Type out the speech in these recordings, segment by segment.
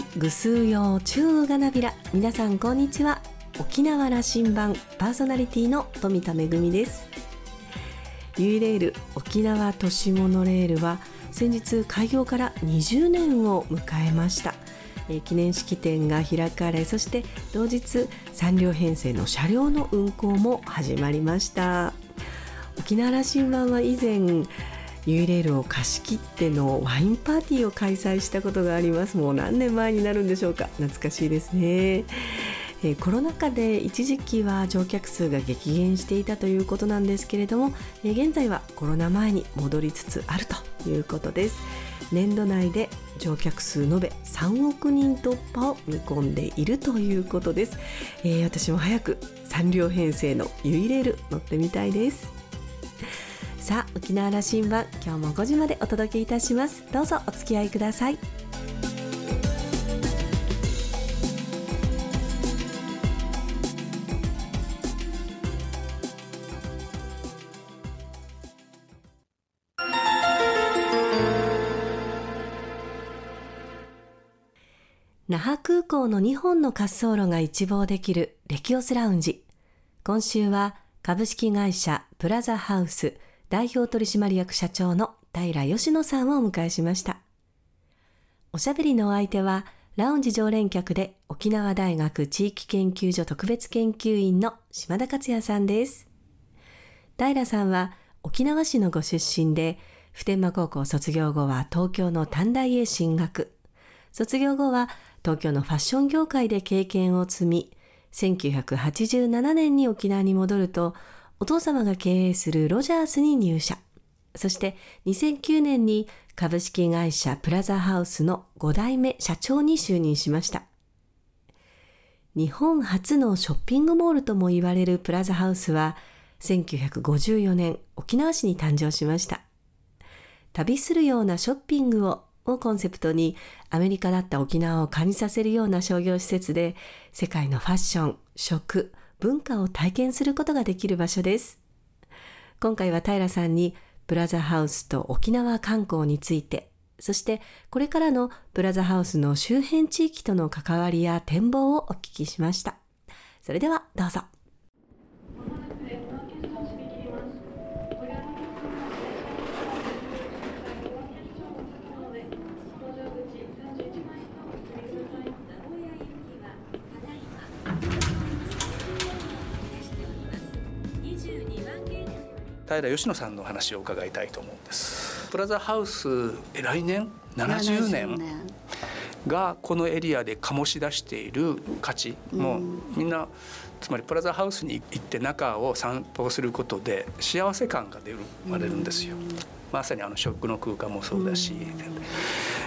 はいぐすうよう中がなびら。皆さんこんにちは。沖縄羅針盤パーソナリティの富田恵です。ユイレール沖縄都市モノレールは先日開業から20年を迎えました。記念式典が開かれそして同日3両編成の車両の運行も始まりました。沖縄羅針盤は以前ユイレールを貸し切ってのワインパーティーを開催したことがあります。もう何年前になるんでしょうか。懐かしいですね。えコロナ禍で一時期は乗客数が激減していたということなんですけれども、え現在はコロナ前に戻りつつあるということです。年度内で乗客数延べ3億人突破を見込んでいるということです、えー、私も早く3両編成のユイレール乗ってみたいです。さあ沖縄羅針盤今日も5時までお届けいたします。どうぞお付き合いください。那覇空港の2本の滑走路が一望できるレキオスラウンジ。今週は株式会社プラザハウス。代表取締役社長の平吉野さんをお迎えしました。おしゃべりのお相手は、ラウンジ常連客で沖縄大学地域研究所特別研究員の島田克也さんです。平さんは沖縄市のご出身で、普天間高校卒業後は東京の短大へ進学。卒業後は東京のファッション業界で経験を積み、1987年に沖縄に戻ると、お父様が経営するロジャースに入社。そして2009年に株式会社プラザハウスの5代目社長に就任しました。日本初のショッピングモールとも言われるプラザハウスは1954年沖縄市に誕生しました。旅するようなショッピングををコンセプトにアメリカだった沖縄を感じさせるような商業施設で世界のファッション、食、文化を体験することができる場所です。今回は平さんにプラザハウスと沖縄観光について、そしてこれからのプラザハウスの周辺地域との関わりや展望をお聞きしました。それではどうぞ。平吉野さんの話を伺いたいと思うんです。プラザハウス来年？70年がこのエリアで醸し出している価値、もうみんなつまりプラザハウスに行って中を散歩することで幸せ感が出る生まれるんですよ、まさにあの食の空間もそうだし、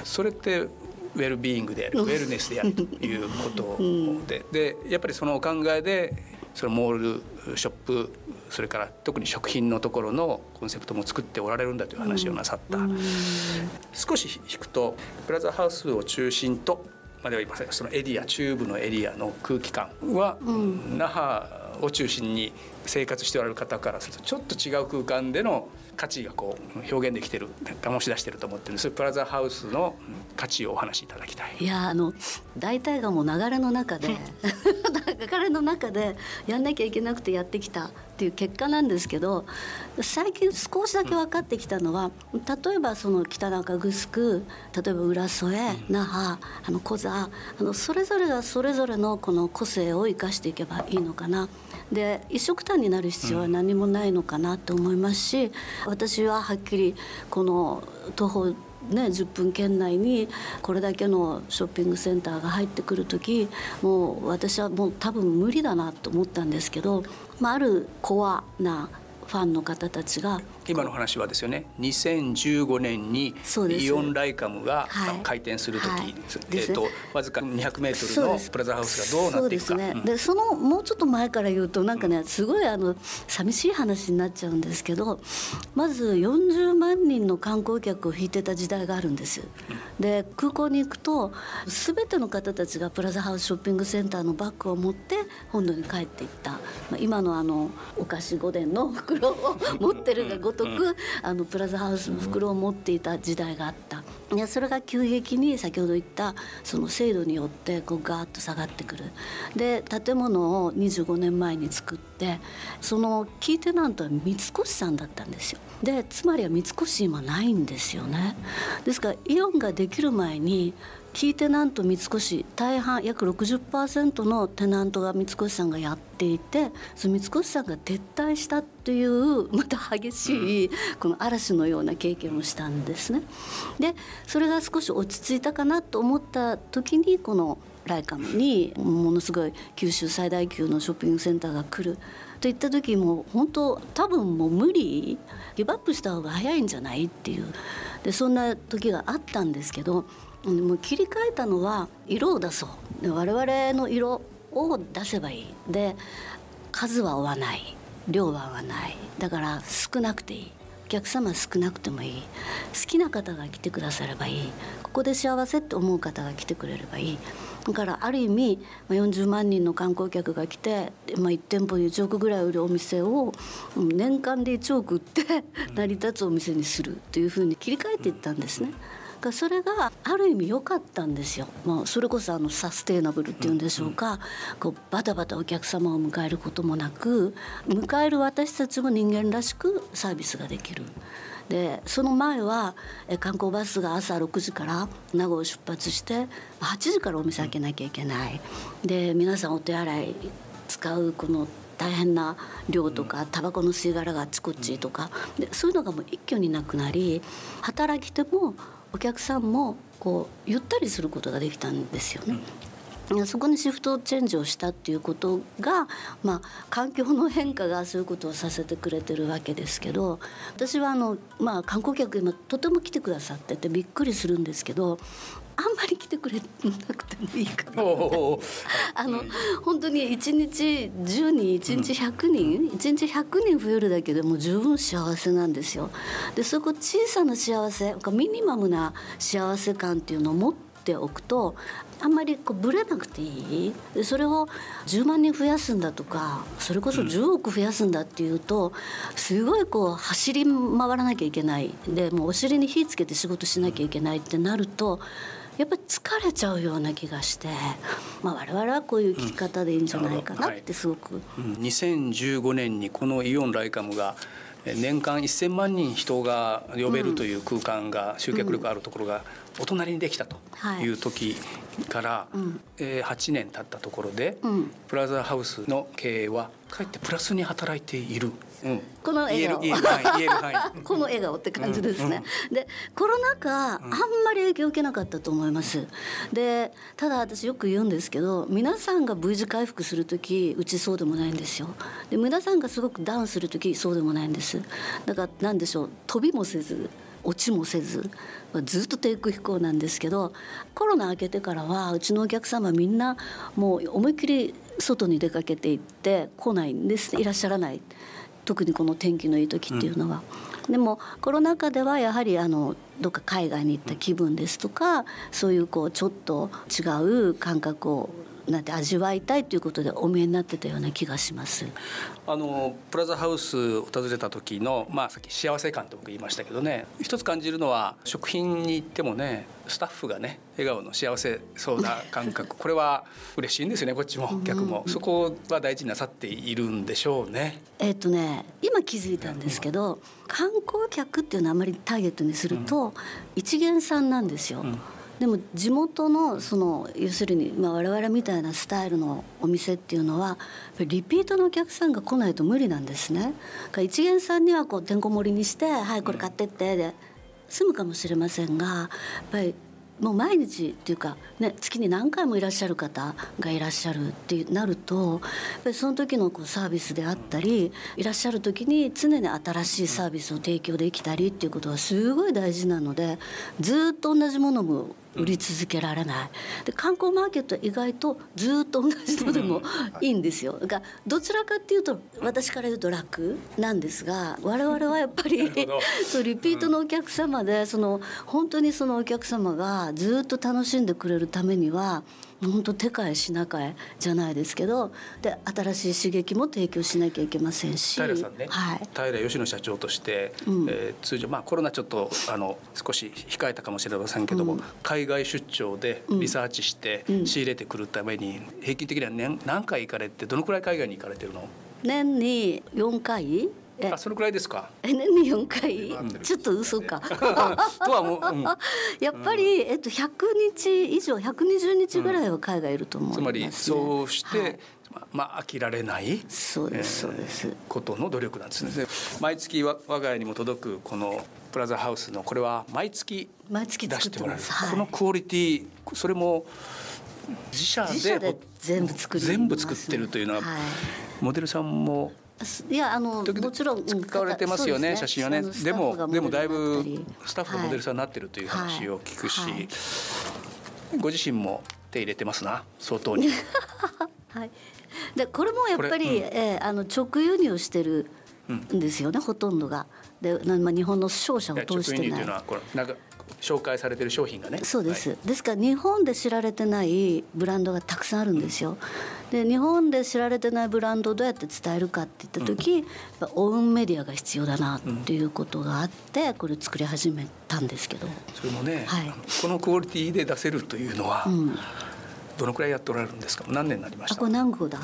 それってウェルビーイングであるウェルネスであるということで。でやっぱりそのお考えでそのモールショップそれから特に食品のところのコンセプトも作っておられるんだという話をなさった、少し引くとプラザハウスを中心とまでは言いませんそのエリア中部のエリアの空気感は、那覇を中心に生活しておられる方からするとちょっと違う空間での価値がこう表現できてる醸し出してると思ってるんですプラザハウスの価値をお話しいただきたいいやあの大体がもう流れの中で 流れの中でやんなきゃいけなくてやってきたっていう結果なんですけど最近少しだけ分かってきたのは、例えばその北中城例えば浦添那覇あの小座あのそれぞれがそれぞれのこの個性を生かしていけばいいのかな。で一色単になる必要は何もないのかなと思いますし、私ははっきりこの徒歩ね、10分圏内にこれだけのショッピングセンターが入ってくる時もう私はもう多分無理だなと思ったんですけど、まあ、あるコアなファンの方たちが今の話はですよね。2015年にイオンライカムが開店する時、はい、えーと、わずか200メートルのプラザハウスがどうなっていくか。ね、でそのもうちょっと前から言うとなんかねすごいあの寂しい話になっちゃうんですけどまず40万人の観光客を引いてた時代があるんです。で空港に行くと全ての方たちがプラザハウスショッピングセンターのバッグを持って本土に帰っていった、まあ、今のあのお菓子御殿の福袋を持ってるがごとくあのプラザハウスの袋を持っていた時代があった。いやそれが急激に先ほど言ったその制度によってこうガーッと下がってくる。で建物を25年前に作ってそのキーテナントは三越さんだったんですよ。でつまりは三越今ないんですよね。ですからイオンができる前にキーテナント三越大半約60%のテナントが三越さんがやっていてその三越さんが撤退したというまた激しいこの嵐のような経験をしたんですね。でそれが少し落ち着いたかなと思った時にこのライカムにものすごい九州最大級のショッピングセンターが来るといった時も本当多分もう無理ギブアップした方が早いんじゃないっていうでそんな時があったんですけどもう切り替えたのは色を出そう。我々の色を出せばいい。で数は追わない。量は合わない。だから少なくていい。お客様少なくてもいい。好きな方が来てくださればいい。ここで幸せって思う方が来てくれればいい。だからある意味40万人の観光客が来て、まあ、1店舗で1億ぐらい売るお店を年間で1億売って成り立つお店にするというふうに切り替えていったんですね。かそれがある意味良かったんですよ、まあ、それこそあのサステイナブルっていうんでしょうか、こうバタバタお客様を迎えることもなく迎える私たちも人間らしくサービスができる。でその前は観光バスが朝6時から名護を出発して8時からお店開けなきゃいけない。で皆さんお手洗い使うこの大変な量とかタバコの吸い殻があっちこっちとか。でそういうのがもう一挙になくなり働き手もお客さんもこうゆったりすることができたんですよね。そこにシフトチェンジをしたっていうことが、まあ、環境の変化がそういうことをさせてくれてるわけですけど私はあの、まあ、観光客今とても来てくださっててびっくりするんですけどあんまり来てくれなくてもいいかなあの本当に1日10人1日100人、うん、1日100人増えるだけでも十分幸せなんですよ。でそこ小さな幸せミニマムな幸せ感っていうのを持っておくとあんまりこうぶれなくていい？でそれを10万人増やすんだとかそれこそ10億増やすんだっていうとすごいこう走り回らなきゃいけない。でもうお尻に火つけて仕事しなきゃいけないってなるとやっぱり疲れちゃうような気がして、まあ、我々はこういう聞き方でいいんじゃないかなってすごく。うん、はい、2015年にこのイオンライカムが年間1,000万人人が呼べるという空間が集客力あるところがお隣にできたとい。う時から、え8年経ったところで、プラザハウスの経営はかえってプラスに働いている。この笑顔。この笑顔って感じですね、でコロナ禍あんまり影響を受けなかったと思います。でただ私よく言うんですけど皆さんが V 字回復する時うちそうでもないんですよ。で皆さんがすごくダウンする時そうでもないんです。だから何でしょう飛びもせず落ちもせずずっと低空飛行なんですけどコロナ明けてからはうちのお客様みんなもう思いっきり外に出かけていって来ないんです。いらっしゃらない。特にこの天気のいい時っていうのは。うん、でもコロナ禍ではやはりあのどっか海外に行った気分ですとかそういうこうちょっと違う感覚をなんて味わいたいということでお見えになってたような気がします。あのプラザハウスを訪れた時のまあさっき幸せ感と僕言いましたけどね一つ感じるのは食品に行ってもねスタッフがね笑顔の幸せそうな感覚 これは嬉しいんですよねこっちも客も、そこは大事になさっているんでしょうね。えっとね今気づいたんですけど、観光客っていうのはあまりターゲットにすると、一元さんなんですよ。でも地元のその要するに、まあ、我々みたいなスタイルのお店っていうのはリピートのお客さんが来ないと無理なんですね。一元さんにはこうてんこ盛りにして「はいこれ買ってって」で済むかもしれませんがやっぱりもう毎日っていうか、ね、月に何回もいらっしゃる方がいらっしゃるってなるとやっぱりその時のこうサービスであったりいらっしゃる時に常に新しいサービスを提供できたりっていうことはすごい大事なのでずっと同じものも売り続けられない。で観光マーケットは意外とずっと同じのでもい。いんですよ。だからどちらかっていうと私から言うと楽なんですが我々はやっぱり そうリピートのお客様でその本当にそのお客様がずっと楽しんでくれるためには本当手替え品替えじゃないですけどで新しい刺激も提供しなきゃいけませんし。平さんね、はい、平吉野社長として、うん、えー、通常まあコロナちょっとあの少し控えたかもしれませんけども、うん、海外出張でリサーチして仕入れてくるために平均的には年何回行かれてどのくらい海外に行かれてるの？年に4回？あそのくらいですか？年に四回、ちょっと嘘か。とはもう、うん、やっぱり、えっと百日以上百二十日ぐらいは海外いると思います、ね、つまりそうして、はい、まあ飽きられないそうですそうです、ことの努力なんですね。毎月我が家にも届くこのプラザハウスのこれは毎月毎月出してもらえる、はい、このクオリティそれも自社で全部作全部作ってるというのは、はい、モデルさんもいやあのもちろん使われてますよね、ね、写真はね。でもでもだいぶスタッフがモデルさんになってるという話を聞くし、はいはい、ご自身も手入れてますな相当に。はい、でこれもやっぱり、うん、えー、あの直輸入してるんですよね、うん、ほとんどが。で、まあ、日本の商社を通してない。直輸入というのはこれなんか紹介されてる商品がね。そうです、はい、ですから日本で知られてないブランドがたくさんあるんですよ。で日本で知られてないブランドをどうやって伝えるかって言った時、うん、オウンメディアが必要だなっていうことがあってこれ作り始めたんですけど。それもね、はい、このクオリティで出せるというのは、うん。どのくらいやっておられるんですか？何年になりました？これ何号だ？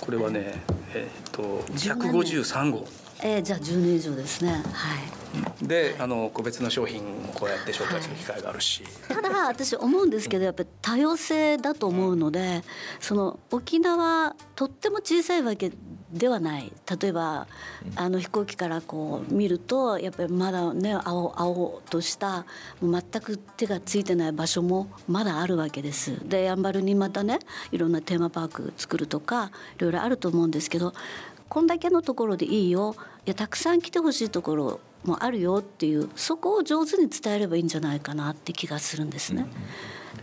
これはね、えっ、ー、と百五十三号。えー、じゃあ10年以上ですね。はい。で、あの個別の商品もこうやって紹介する機会があるし、はい、ただ私思うんですけどやっぱり多様性だと思うのでその沖縄とっても小さいわけではない。例えばあの飛行機からこう見るとやっぱりまだね青青とした全く手がついてない場所もまだあるわけです。でやんばるにまたねいろんなテーマパーク作るとかいろいろあると思うんですけどこんだけのところでいいよ。いやたくさん来てほしいところもあるよっていうそこを上手に伝えればいいんじゃないかなって気がするんですね。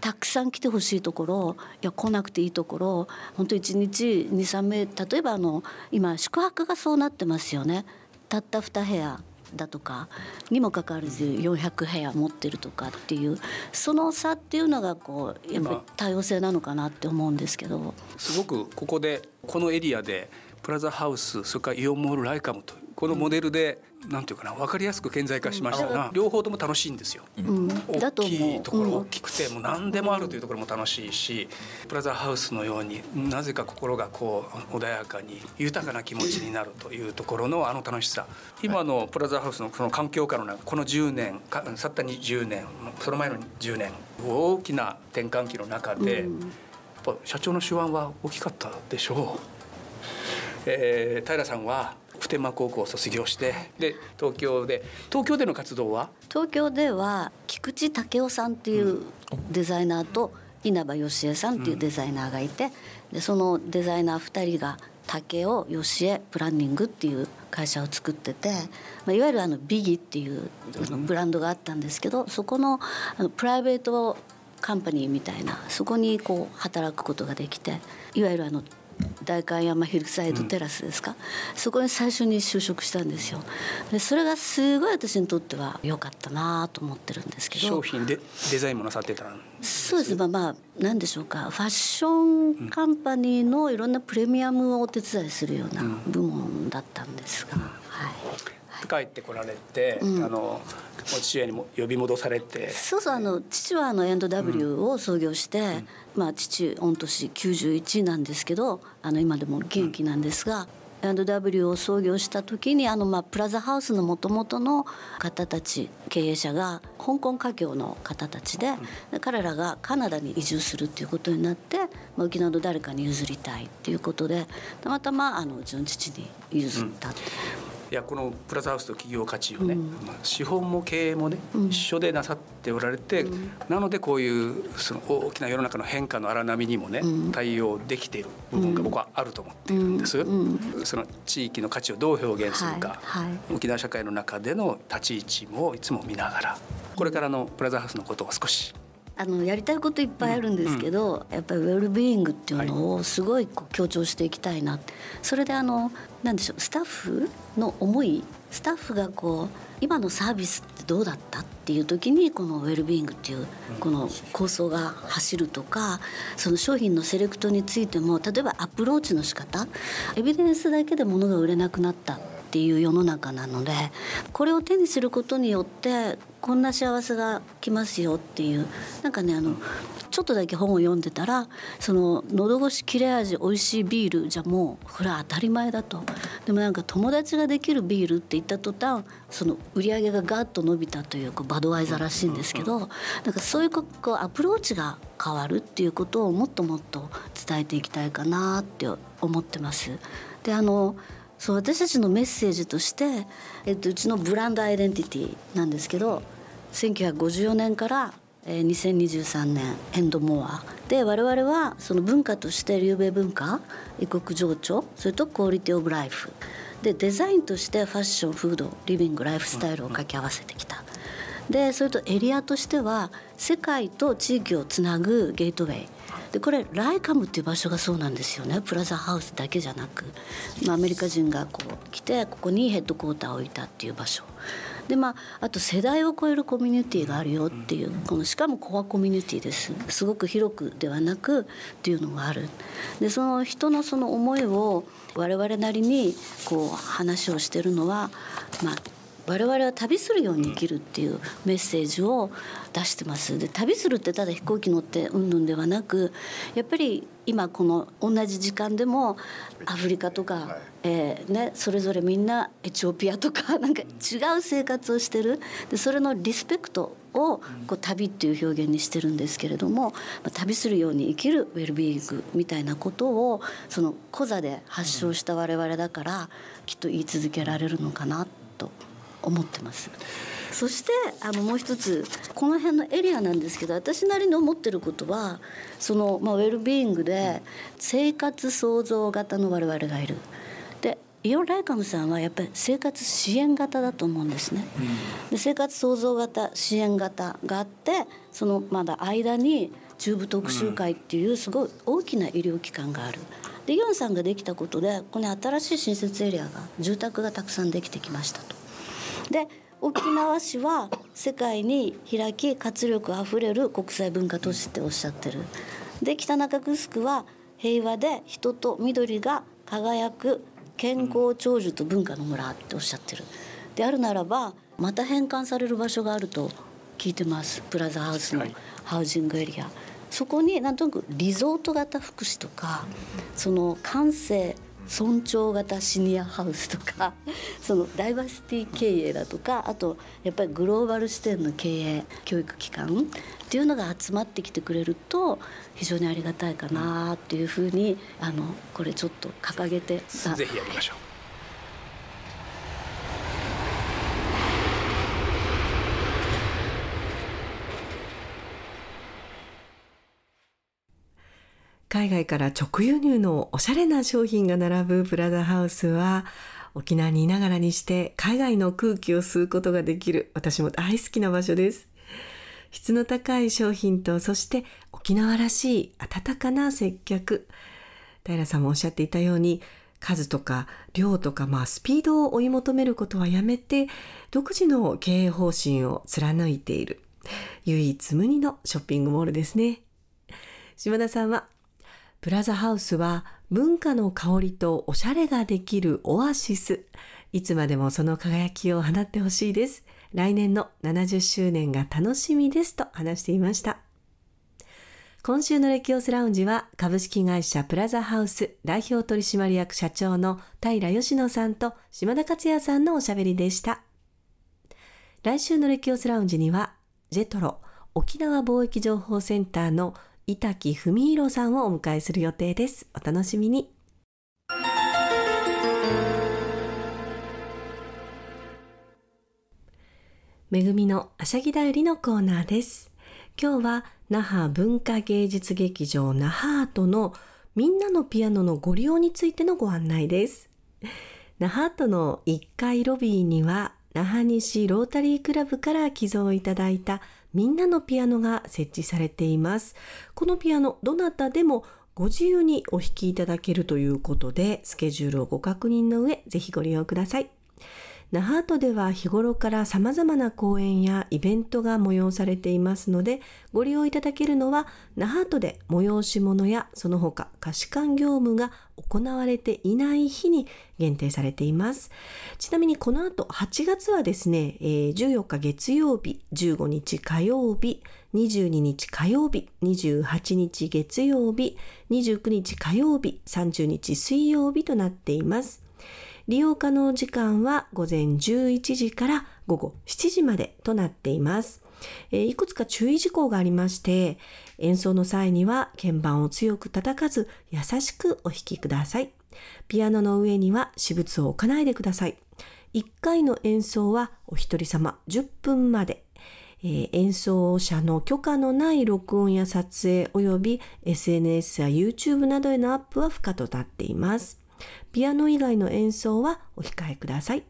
たくさん来てほしいところいや来なくていいところ本当1日23名例えばあの今宿泊がそうなってますよね。たった2部屋だとかにもかかわらず400部屋持ってるとかっていうその差っていうのがこうやっぱり多様性なのかなって思うんですけど。すごくここでこのエリアでプラザハウスそれからイオンモールライカムとこのモデルで、うん、なんていうかな分かりやすく顕在化しましたが、うん、両方とも楽しいんですよ、うん、大きいところ、大きくてもう何でもあるというところも楽しいし、プラザハウスのようになぜか心がこう穏やかに豊かな気持ちになるというところのあの楽しさ。今のプラザハウスのその環境下の中この10年去った20年その前の10年大きな転換期の中で、やっぱ社長の手腕は大きかったでしょう。えー、平さんは普天間高校を卒業してで東京で東京での活動は？東京では菊池武雄さんっていうデザイナーと稲葉義恵さんっていうデザイナーがいて、でそのデザイナー2人が武雄義恵プランニングっていう会社を作ってて、まあ、いわゆるあのビギっていうブランドがあったんですけどそこのあのプライベートカンパニーみたいなそこにこう働くことができていわゆるあの代官山ヒルサイドテラスですか、うん、そこに最初に就職したんですよ。でそれがすごい私にとっては良かったなと思ってるんですけど。商品でデザインもなさってたそうですまあまあ何でしょうか。ファッションカンパニーのいろんなプレミアムをお手伝いするような部門だったんですが、うん、はい帰ってこられて、うん、あのお父親にも呼び戻されてそうそうあの父はあの N.W. を創業して、うん、まあ父御年91なんですけどあの今でも元気なんですが。N.W. を創業した時にあのまあプラザハウスのもともとの方たち経営者が香港華僑の方たちで、うん、彼らがカナダに移住するっていうことになって、まあ、沖縄の誰かに譲りたいっていうことでたまたまあのうちの父に譲った、うんいやこのプラザハウスと企業価値をね、うん、資本も経営もね、うん、一緒でなさっておられて、うん、なのでこういうその大きな世の中の変化の荒波にもね、対応できている部分が僕はあると思っているんです。その地域の価値をどう表現するか、はい。はい、沖縄社会の中での立ち位置もいつも見ながらこれからのプラザハウスのことを少しあのやりたいこといっぱいあるんですけど、うん、やっぱりウェルビーイングっていうのをすごいこう強調していきたいなそれであのなんでしょうスタッフの思いスタッフがこう今のサービスってどうだったっていう時にこのウェルビーイングっていうこの構想が走るとかその商品のセレクトについても例えばアプローチの仕方エビデンスだけで物が売れなくなったっていう世の中なのでこれを手にすることによってこんな幸せが来ますよっていうなんかねあのちょっとだけ本を読んでたらその喉越し切れ味美味しいビールじゃもうこれは当たり前だとでもなんか友達ができるビールって言った途端その売り上げがガッと伸びたというこうバドワイザーらしいんですけどなんかそういうこうアプローチが変わるっていうことをもっともっと伝えていきたいかなって思ってます。であのそう私たちのメッセージとして、えっと、うちのブランドアイデンティティなんですけど1954年から2023年エンドモアで我々はその文化として流米文化異国情緒それとクオリティオブライフでデザインとしてファッションフードリビングライフスタイルを掛け合わせてきた。でそれとエリアとしては世界と地域をつなぐゲートウェイでこれライカムっていう場所がそうなんですよね。プラザハウスだけじゃなく、まあ、アメリカ人がこう来てここにヘッドクォーターを置いたっていう場所。でまああと世代を超えるコミュニティがあるよっていうこのしかもコアコミュニティです。すごく広くではなくっていうのがある。でその人のその思いを我々なりにこう話をしてるのはまあ我々は旅するように生きるっていうメッセージを出してます。で旅するってただ飛行機乗ってうんぬんではなくやっぱり今この同じ時間でもアフリカとか、はい、えー、ね、それぞれみんなエチオピアとか なんか違う生活をしてる。でそれのリスペクトをこう旅っていう表現にしてるんですけれども、まあ、旅するように生きるウェルビーイングみたいなことをそのコザで発症した我々だからきっと言い続けられるのかなと思ってます。そしてあのもう一つこの辺のエリアなんですけど私なりに思ってることはその、まあ、ウェルビーイングで生活創造型の我々がいる。でイオン・ライカムさんはやっぱり生活支援型だと思うんですね。で生活創造型支援型があってそのまだ間に中部特集会っていうすごい大きな医療機関がある。でイオンさんができたことでこの新しい新設エリアが住宅がたくさんできてきましたと。で沖縄市は世界に開き活力あふれる国際文化都市っておっしゃってる。で北中城は平和で人と緑が輝く健康長寿と文化の村っておっしゃってる。であるならばまた返還される場所があると聞いてますプラザハウスのハウジングエリア。そこになんとなくリゾート型福祉とかその感性尊重型シニアハウスとか そのダイバーシティ経営だとかあとやっぱりグローバル視点の経営教育機関っていうのが集まってきてくれると非常にありがたいかなっていうふうにあのこれちょっと掲げてぜひやりましょう。海外から直輸入のおしゃれな商品が並ぶプラザハウスは沖縄にいながらにして海外の空気を吸うことができる。私も大好きな場所です。質の高い商品とそして沖縄らしい温かな接客。平さんもおっしゃっていたように数とか量とか、まあ、スピードを追い求めることはやめて独自の経営方針を貫いている唯一無二のショッピングモールですね。島田さんはプラザハウスは文化の香りとおしゃれができるオアシス。いつまでもその輝きを放ってほしいです。来年の70周年が楽しみですと話していました。今週のレキオスラウンジは株式会社プラザハウス代表取締役社長の平吉野さんと島田克也さんのおしゃべりでした。来週のレキオスラウンジにはジェトロ沖縄貿易情報センターの板木文弘さんをお迎えする予定です。お楽しみに。めぐみのあしゃぎだよりのコーナーです。今日は那覇文化芸術劇場那覇アートのみんなのピアノのご利用についてのご案内です。那覇アートの1階ロビーには那覇西ロータリークラブから寄贈いただいたみんなのピアノが設置されています。このピアノ、どなたでもご自由にお弾きいただけるということで、スケジュールをご確認の上、ぜひご利用ください。那覇都では日頃から様々な講演やイベントが催されていますので、ご利用いただけるのは、那覇都で催し物やその他貸し館業務が行われていない日に限定されています。ちなみにこの後8月はですね、えー、14日月曜日、15日火曜日、22日火曜日、28日月曜日、29日火曜日、30日水曜日となっています。利用可能時間は午前11時から午後7時までとなっています。えいくつか注意事項がありまして、演奏の際には鍵盤を強く叩かず優しくお弾きください。ピアノの上には私物を置かないでください。1回の演奏はお一人様10分まで。えー、演奏者の許可のない録音や撮影及び SNS や YouTube などへのアップは不可となっています。ピアノ以外の演奏はお控えください。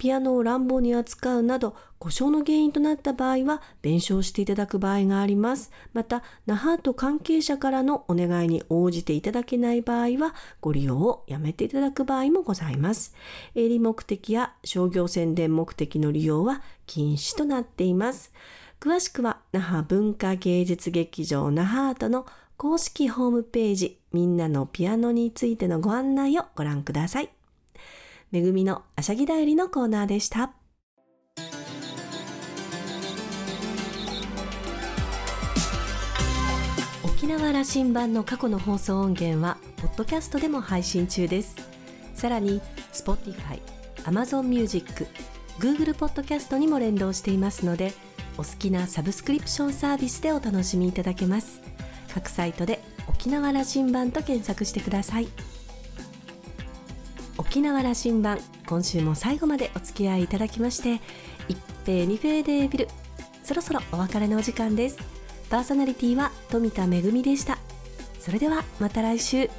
ピアノを乱暴に扱うなど故障の原因となった場合は弁償していただく場合があります。また、那覇と関係者からのお願いに応じていただけない場合はご利用をやめていただく場合もございます。営利目的や商業宣伝目的の利用は禁止となっています。詳しくは那覇文化芸術劇場那覇アートの公式ホームページみんなのピアノについてのご案内をご覧ください。めぐみのあしゃぎだよりのコーナーでした。沖縄羅針盤の過去の放送音源はポッドキャストでも配信中ですさらに Spotify、Amazon Music、Google ポッドキャストにも連動していますのでお好きなサブスクリプションサービスでお楽しみいただけます各サイトで沖縄羅針盤と検索してください。沖縄羅針盤今週も最後までお付き合いいただきまして一平二平でビルそろそろお別れのお時間です。パーソナリティは富田恵でした。それではまた来週。